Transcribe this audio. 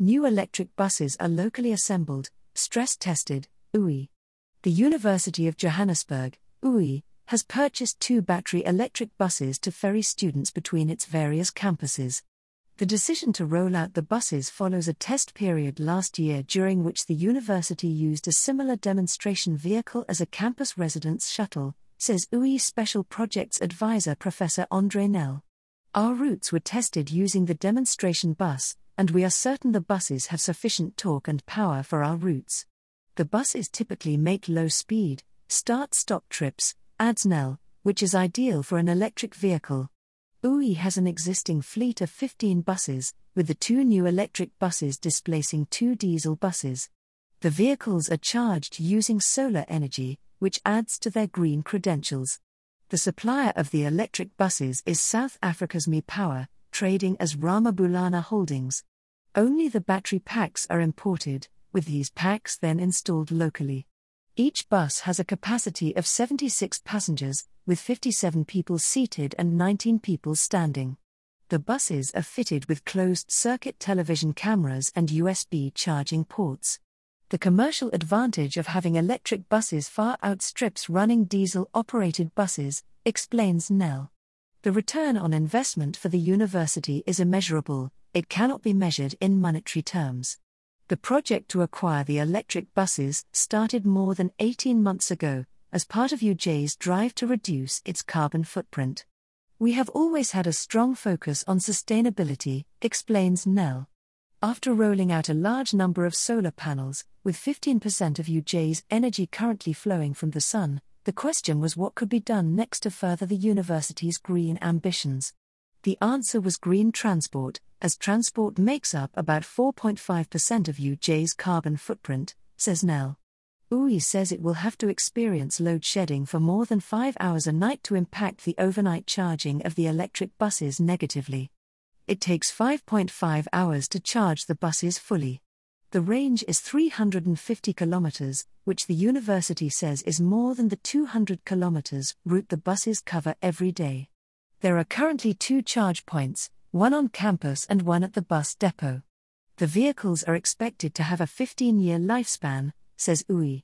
New electric buses are locally assembled, stress tested, UJ. The University of Johannesburg, UJ, has purchased two battery electric buses to ferry students between its various campuses. The decision to roll out the buses follows a test period last year during which the university used a similar demonstration vehicle as a campus residence shuttle, says UJ Special Projects Advisor Professor Andre Nel. Our routes were tested using the demonstration bus, and we are certain the buses have sufficient torque and power for our routes. The buses typically make low speed, start stop trips, adds Nel, which is ideal for an electric vehicle. UJ has an existing fleet of 15 buses, with the two new electric buses displacing two diesel buses. The vehicles are charged using solar energy, which adds to their green credentials. The supplier of the electric buses is South Africa's Me Power, trading as Ramabulana Holdings. Only the battery packs are imported, with these packs then installed locally. Each bus has a capacity of 76 passengers, with 57 people seated and 19 people standing. The buses are fitted with closed circuit television cameras and USB charging ports. The commercial advantage of having electric buses far outstrips running diesel operated buses, explains Nel. The return on investment for the university is immeasurable, it cannot be measured in monetary terms. The project to acquire the electric buses started more than 18 months ago, as part of UJ's drive to reduce its carbon footprint. We have always had a strong focus on sustainability, explains Nel. After rolling out a large number of solar panels, with 15% of UJ's energy currently flowing from the sun, the question was what could be done next to further the university's green ambitions. The answer was green transport, as transport makes up about 4.5% of UJ's carbon footprint, says Nel. UJ says it will have to experience load shedding for more than five hours a night to impact the overnight charging of the electric buses negatively. It takes 5.5 hours to charge the buses fully. The range is 350 kilometers, which the university says is more than the 200 kilometers route the buses cover every day. There are currently two charge points, one on campus and one at the bus depot. The vehicles are expected to have a 15 year lifespan, says UJ.